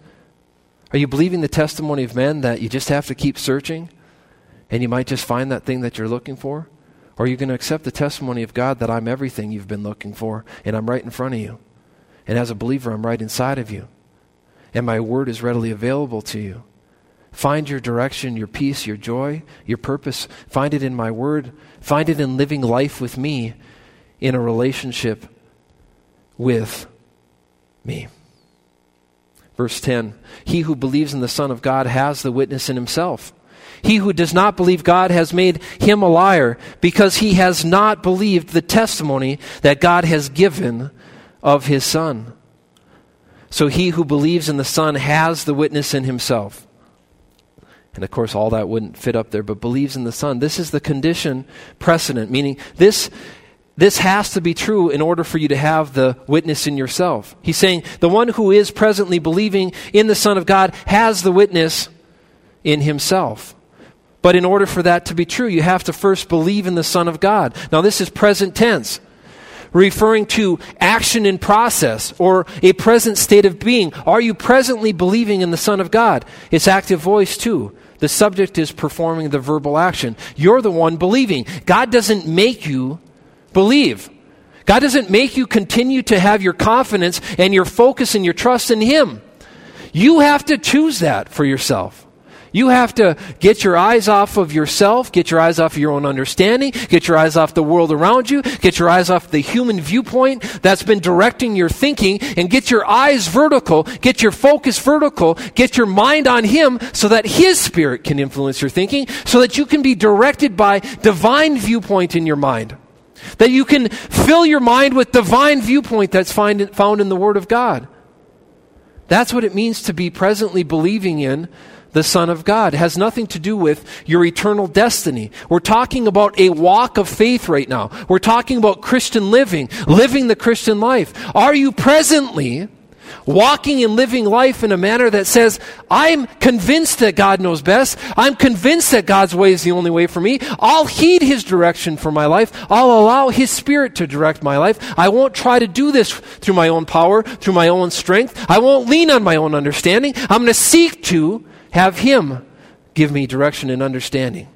Are you believing the testimony of men that you just have to keep searching and you might just find that thing that you're looking for? Or are you going to accept the testimony of God that I'm everything you've been looking for and I'm right in front of you? And as a believer, I'm right inside of you. And my word is readily available to you. Find your direction, your peace, your joy, your purpose. Find it in my word. Find it in living life with me in a relationship with me. Verse 10 He who believes in the Son of God has the witness in himself. He who does not believe God has made him a liar because he has not believed the testimony that God has given of his Son. So he who believes in the Son has the witness in himself. And of course, all that wouldn't fit up there, but believes in the Son. This is the condition precedent, meaning this this has to be true in order for you to have the witness in yourself. He's saying the one who is presently believing in the Son of God has the witness in himself. But in order for that to be true, you have to first believe in the Son of God. Now, this is present tense, referring to action in process or a present state of being. Are you presently believing in the Son of God? It's active voice, too. The subject is performing the verbal action. You're the one believing. God doesn't make you believe. God doesn't make you continue to have your confidence and your focus and your trust in Him. You have to choose that for yourself. You have to get your eyes off of yourself, get your eyes off of your own understanding, get your eyes off the world around you, get your eyes off the human viewpoint that's been directing your thinking, and get your eyes vertical, get your focus vertical, get your mind on Him so that His Spirit can influence your thinking, so that you can be directed by divine viewpoint in your mind. That you can fill your mind with divine viewpoint that's find, found in the Word of God. That's what it means to be presently believing in the Son of God. It has nothing to do with your eternal destiny. We're talking about a walk of faith right now. We're talking about Christian living, living the Christian life. Are you presently walking and living life in a manner that says, I'm convinced that God knows best. I'm convinced that God's way is the only way for me. I'll heed His direction for my life. I'll allow His Spirit to direct my life. I won't try to do this through my own power, through my own strength. I won't lean on my own understanding. I'm going to seek to have Him give me direction and understanding.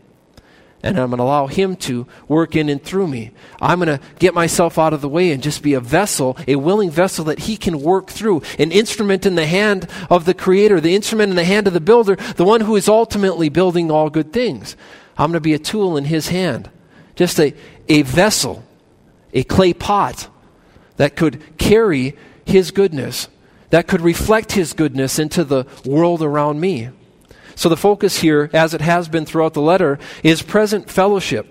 And I'm going to allow Him to work in and through me. I'm going to get myself out of the way and just be a vessel, a willing vessel that He can work through. An instrument in the hand of the Creator, the instrument in the hand of the builder, the one who is ultimately building all good things. I'm going to be a tool in His hand. Just a, a vessel, a clay pot that could carry His goodness, that could reflect His goodness into the world around me. So the focus here, as it has been throughout the letter, is present fellowship.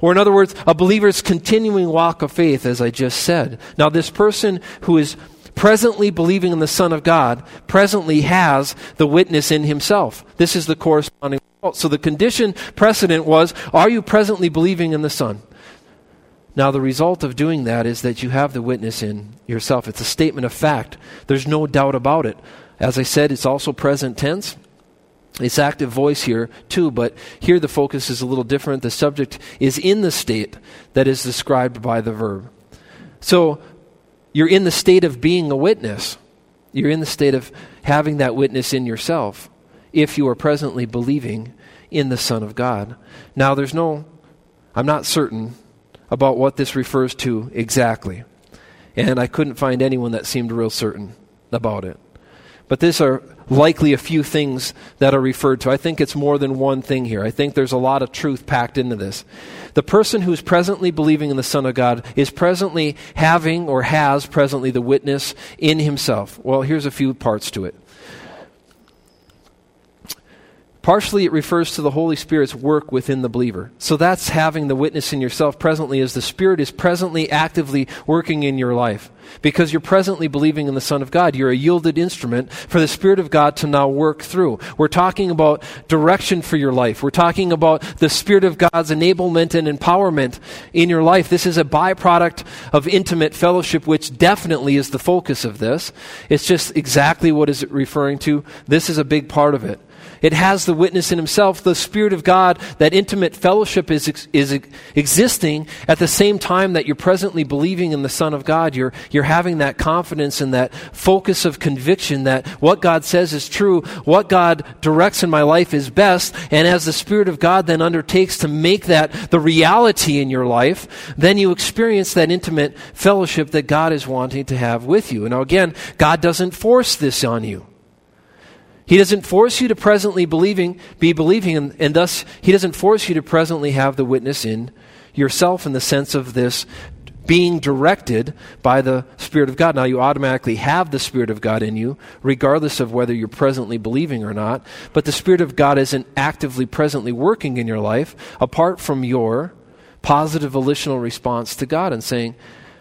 Or, in other words, a believer's continuing walk of faith, as I just said. Now, this person who is presently believing in the Son of God presently has the witness in himself. This is the corresponding result. So the condition precedent was Are you presently believing in the Son? Now, the result of doing that is that you have the witness in yourself. It's a statement of fact. There's no doubt about it. As I said, it's also present tense. It's active voice here too, but here the focus is a little different. The subject is in the state that is described by the verb. So you're in the state of being a witness. You're in the state of having that witness in yourself if you are presently believing in the Son of God. Now, there's no, I'm not certain about what this refers to exactly. And I couldn't find anyone that seemed real certain about it. But these are likely a few things that are referred to. I think it's more than one thing here. I think there's a lot of truth packed into this. The person who's presently believing in the Son of God is presently having or has presently the witness in himself. Well, here's a few parts to it. Partially, it refers to the Holy Spirit's work within the believer. So that's having the witness in yourself presently as the Spirit is presently actively working in your life. Because you're presently believing in the Son of God. You're a yielded instrument for the Spirit of God to now work through. We're talking about direction for your life. We're talking about the Spirit of God's enablement and empowerment in your life. This is a byproduct of intimate fellowship, which definitely is the focus of this. It's just exactly what is it referring to. This is a big part of it. It has the witness in himself, the Spirit of God, that intimate fellowship is, is existing at the same time that you're presently believing in the Son of God. You're, you're having that confidence and that focus of conviction that what God says is true, what God directs in my life is best, and as the Spirit of God then undertakes to make that the reality in your life, then you experience that intimate fellowship that God is wanting to have with you. Now again, God doesn't force this on you. He doesn't force you to presently believing, be believing, and, and thus He doesn't force you to presently have the witness in yourself in the sense of this being directed by the Spirit of God. Now, you automatically have the Spirit of God in you, regardless of whether you're presently believing or not. But the Spirit of God isn't actively, presently working in your life apart from your positive volitional response to God and saying,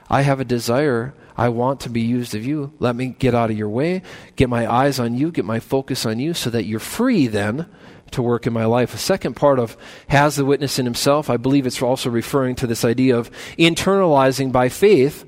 I have a desire I want to be used of you. Let me get out of your way, get my eyes on you, get my focus on you, so that you're free then to work in my life. A second part of has the witness in himself, I believe it's also referring to this idea of internalizing by faith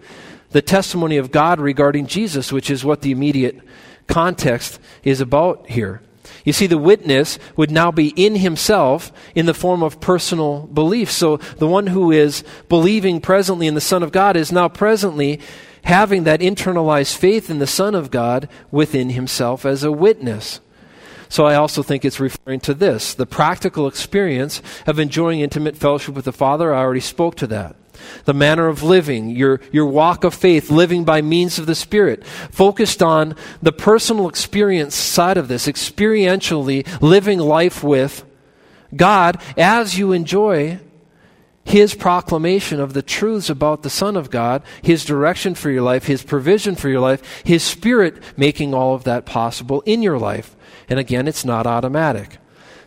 the testimony of God regarding Jesus, which is what the immediate context is about here. You see, the witness would now be in himself in the form of personal belief. So the one who is believing presently in the Son of God is now presently having that internalized faith in the Son of God within himself as a witness. So I also think it's referring to this the practical experience of enjoying intimate fellowship with the Father. I already spoke to that. the manner of living, your, your walk of faith, living by means of the Spirit, focused on the personal experience side of this, experientially living life with God as you enjoy His proclamation of the truths about the Son of God, His direction for your life, His provision for your life, His Spirit making all of that possible in your life. And again, it's not automatic.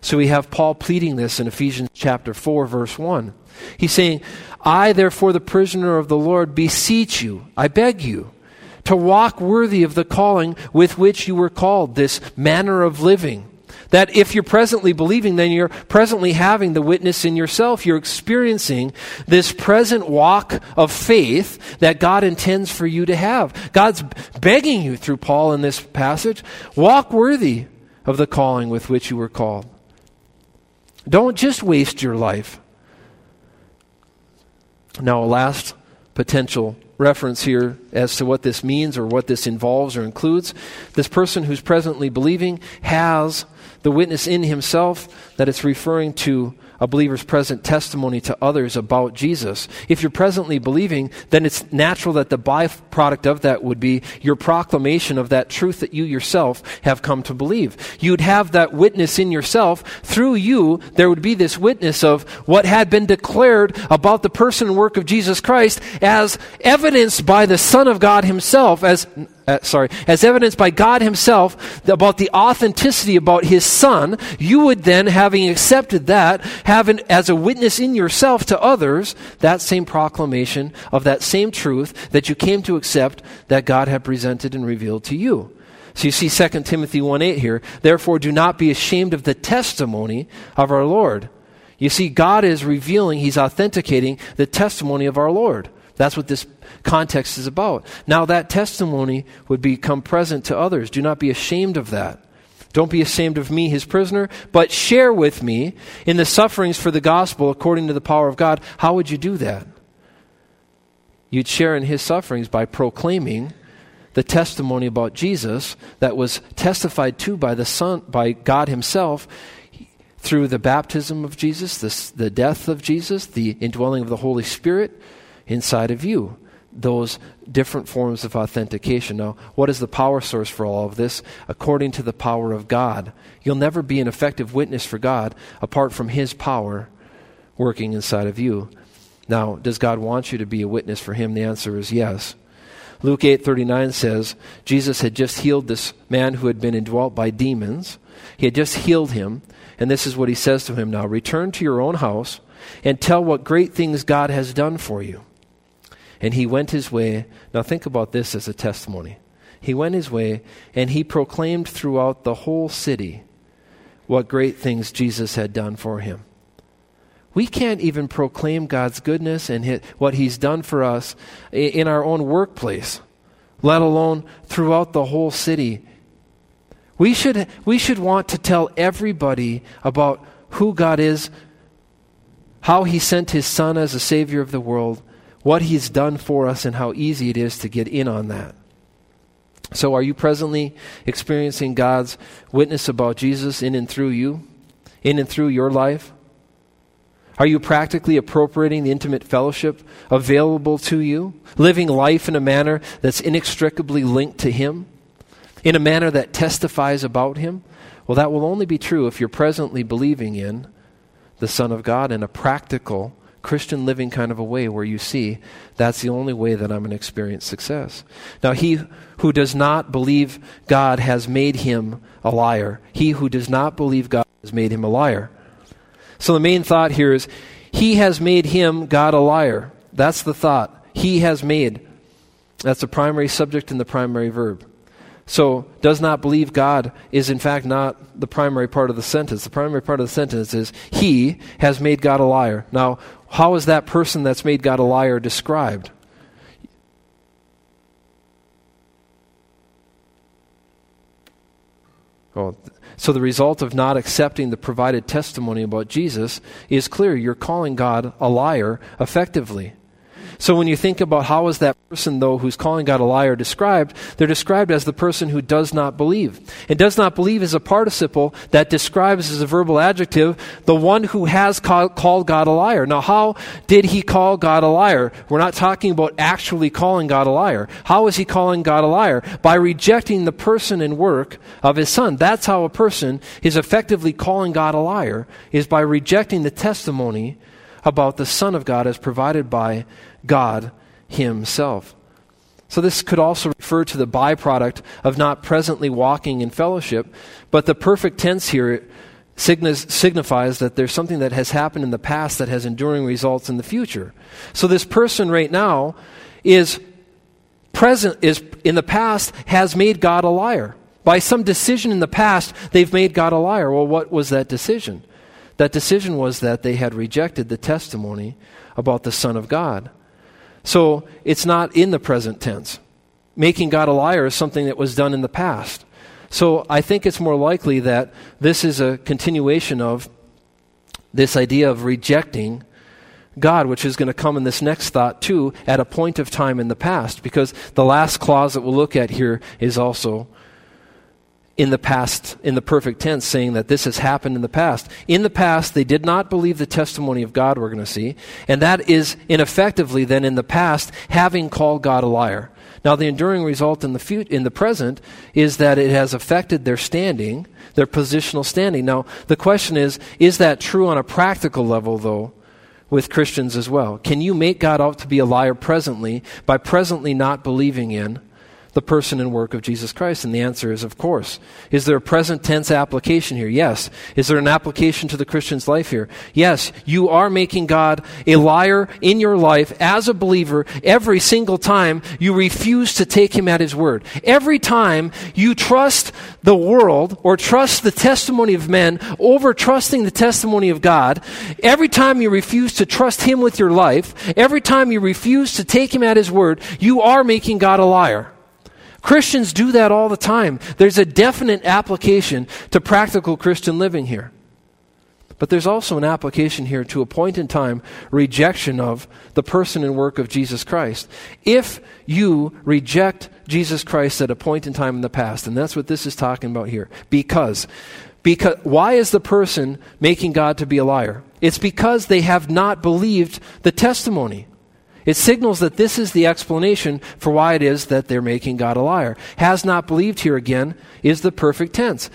So we have Paul pleading this in Ephesians chapter 4, verse 1. He's saying, I, therefore, the prisoner of the Lord, beseech you, I beg you, to walk worthy of the calling with which you were called, this manner of living. That if you're presently believing, then you're presently having the witness in yourself. You're experiencing this present walk of faith that God intends for you to have. God's begging you through Paul in this passage walk worthy of the calling with which you were called. Don't just waste your life. Now, a last potential reference here as to what this means or what this involves or includes. This person who's presently believing has the witness in himself that it's referring to a believer's present testimony to others about Jesus. If you're presently believing, then it's natural that the byproduct of that would be your proclamation of that truth that you yourself have come to believe. You'd have that witness in yourself. Through you, there would be this witness of what had been declared about the person and work of Jesus Christ as evidenced by the Son of God Himself, as uh, sorry, as evidenced by God Himself about the authenticity about His Son, you would then, having accepted that, have an, as a witness in yourself to others, that same proclamation of that same truth that you came to accept that God had presented and revealed to you. So you see 2 Timothy 1 8 here. Therefore, do not be ashamed of the testimony of our Lord. You see, God is revealing, He's authenticating the testimony of our Lord. That's what this context is about. Now, that testimony would become present to others. Do not be ashamed of that. Don't be ashamed of me, his prisoner, but share with me in the sufferings for the gospel according to the power of God. How would you do that? You'd share in his sufferings by proclaiming the testimony about Jesus that was testified to by the Son, by God Himself through the baptism of Jesus, the, the death of Jesus, the indwelling of the Holy Spirit, inside of you those different forms of authentication. Now, what is the power source for all of this? According to the power of God. You'll never be an effective witness for God apart from His power working inside of you. Now, does God want you to be a witness for Him? The answer is yes. Luke 8:39 says, Jesus had just healed this man who had been indwelt by demons. He had just healed him, and this is what he says to him now, return to your own house and tell what great things God has done for you. And he went his way. Now, think about this as a testimony. He went his way, and he proclaimed throughout the whole city what great things Jesus had done for him. We can't even proclaim God's goodness and what He's done for us in our own workplace, let alone throughout the whole city. We should, we should want to tell everybody about who God is, how He sent His Son as a Savior of the world, what He's done for us and how easy it is to get in on that. So, are you presently experiencing God's witness about Jesus in and through you, in and through your life? Are you practically appropriating the intimate fellowship available to you, living life in a manner that's inextricably linked to Him, in a manner that testifies about Him? Well, that will only be true if you're presently believing in the Son of God in a practical Christian living kind of a way where you see that's the only way that I'm going to experience success. Now, he who does not believe God has made him a liar. He who does not believe God has made him a liar. So the main thought here is he has made him, God, a liar. That's the thought. He has made. That's the primary subject and the primary verb. So, does not believe God is in fact not the primary part of the sentence. The primary part of the sentence is, He has made God a liar. Now, how is that person that's made God a liar described? Well, so the result of not accepting the provided testimony about Jesus is clear. You're calling God a liar effectively. So when you think about how is that person, though, who's calling God a liar described, they're described as the person who does not believe. And does not believe is a participle that describes as a verbal adjective the one who has call, called God a liar. Now, how did he call God a liar? We're not talking about actually calling God a liar. How is he calling God a liar? By rejecting the person and work of his son. That's how a person is effectively calling God a liar, is by rejecting the testimony about the Son of God as provided by God Himself. So, this could also refer to the byproduct of not presently walking in fellowship, but the perfect tense here signifies that there's something that has happened in the past that has enduring results in the future. So, this person right now is present, is in the past, has made God a liar. By some decision in the past, they've made God a liar. Well, what was that decision? That decision was that they had rejected the testimony about the Son of God. So it's not in the present tense. Making God a liar is something that was done in the past. So I think it's more likely that this is a continuation of this idea of rejecting God, which is going to come in this next thought too, at a point of time in the past, because the last clause that we'll look at here is also in the past, in the perfect tense, saying that this has happened in the past. In the past, they did not believe the testimony of God, we're going to see, and that is ineffectively then in the past having called God a liar. Now, the enduring result in the, fut- in the present is that it has affected their standing, their positional standing. Now, the question is is that true on a practical level, though, with Christians as well? Can you make God out to be a liar presently by presently not believing in the person and work of Jesus Christ? And the answer is, of course. Is there a present tense application here? Yes. Is there an application to the Christian's life here? Yes. You are making God a liar in your life as a believer every single time you refuse to take him at his word. Every time you trust the world or trust the testimony of men over trusting the testimony of God, every time you refuse to trust him with your life, every time you refuse to take him at his word, you are making God a liar. Christians do that all the time. There's a definite application to practical Christian living here. But there's also an application here to a point in time rejection of the person and work of Jesus Christ. If you reject Jesus Christ at a point in time in the past, and that's what this is talking about here, because because why is the person making God to be a liar? It's because they have not believed the testimony. It signals that this is the explanation for why it is that they're making God a liar. Has not believed here again is the perfect tense.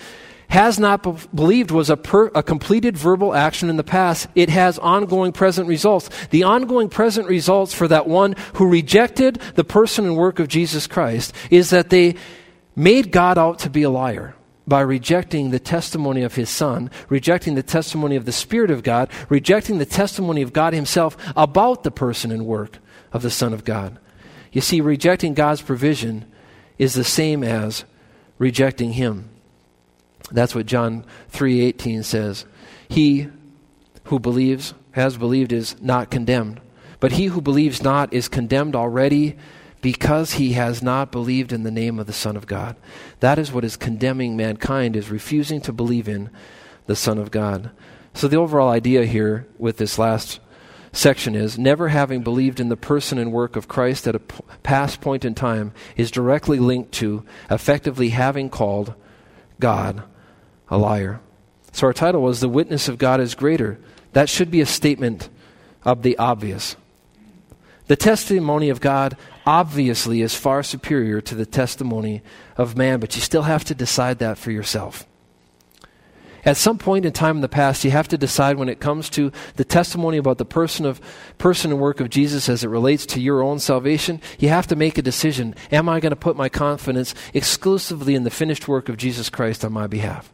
Has not be- believed was a, per- a completed verbal action in the past. It has ongoing present results. The ongoing present results for that one who rejected the person and work of Jesus Christ is that they made God out to be a liar by rejecting the testimony of his Son, rejecting the testimony of the Spirit of God, rejecting the testimony of God himself about the person and work of the Son of God. You see, rejecting God's provision is the same as rejecting him. That's what John 3:18 says. He who believes has believed is not condemned, but he who believes not is condemned already because he has not believed in the name of the Son of God. That is what is condemning mankind, is refusing to believe in the Son of God. So the overall idea here with this last section is never having believed in the person and work of Christ at a p- past point in time is directly linked to effectively having called God a liar. So our title was The Witness of God is Greater. That should be a statement of the obvious. The testimony of God obviously is far superior to the testimony of man, but you still have to decide that for yourself. At some point in time in the past, you have to decide when it comes to the testimony about the person of person and work of Jesus as it relates to your own salvation, you have to make a decision. Am I going to put my confidence exclusively in the finished work of Jesus Christ on my behalf?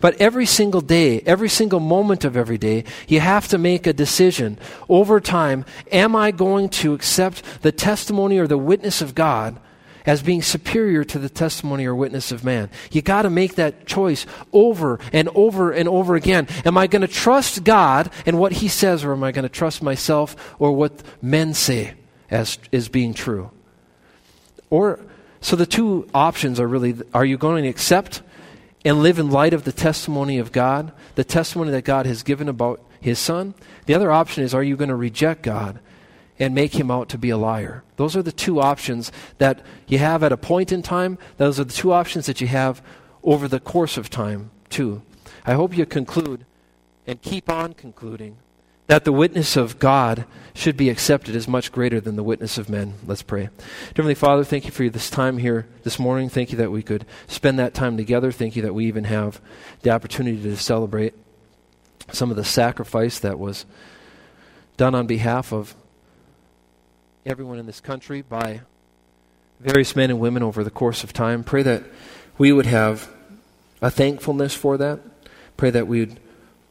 But every single day, every single moment of every day, you have to make a decision over time. Am I going to accept the testimony or the witness of God as being superior to the testimony or witness of man? You got to make that choice over and over and over again. Am I going to trust God and what He says, or am I going to trust myself or what men say as is being true? Or so the two options are really: Are you going to accept? And live in light of the testimony of God, the testimony that God has given about His Son. The other option is are you going to reject God and make him out to be a liar. Those are the two options that you have at a point in time. Those are the two options that you have over the course of time, too. I hope you conclude and keep on concluding that the witness of God should be accepted as much greater than the witness of men. Let's pray. Heavenly Father, thank you for this time here this morning. Thank you that we could spend that time together. Thank you that we even have the opportunity to celebrate some of the sacrifice that was done on behalf of everyone in this country by various men and women over the course of time. Pray that we would have a thankfulness for that. Pray that we would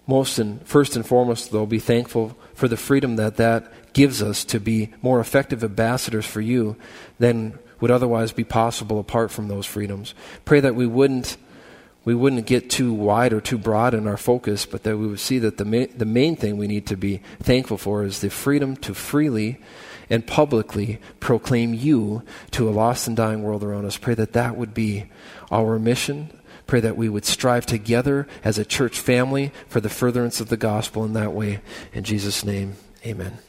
most and first and foremost, though, be thankful for the freedom that that gives us to be more effective ambassadors for you than would otherwise be possible apart from those freedoms. Pray that we wouldn't we wouldn't get too wide or too broad in our focus, but that we would see that the ma- the main thing we need to be thankful for is the freedom to freely and publicly proclaim you to a lost and dying world around us. Pray that that would be our mission Pray that we would strive together as a church family for the furtherance of the gospel in that way. In Jesus' name, amen.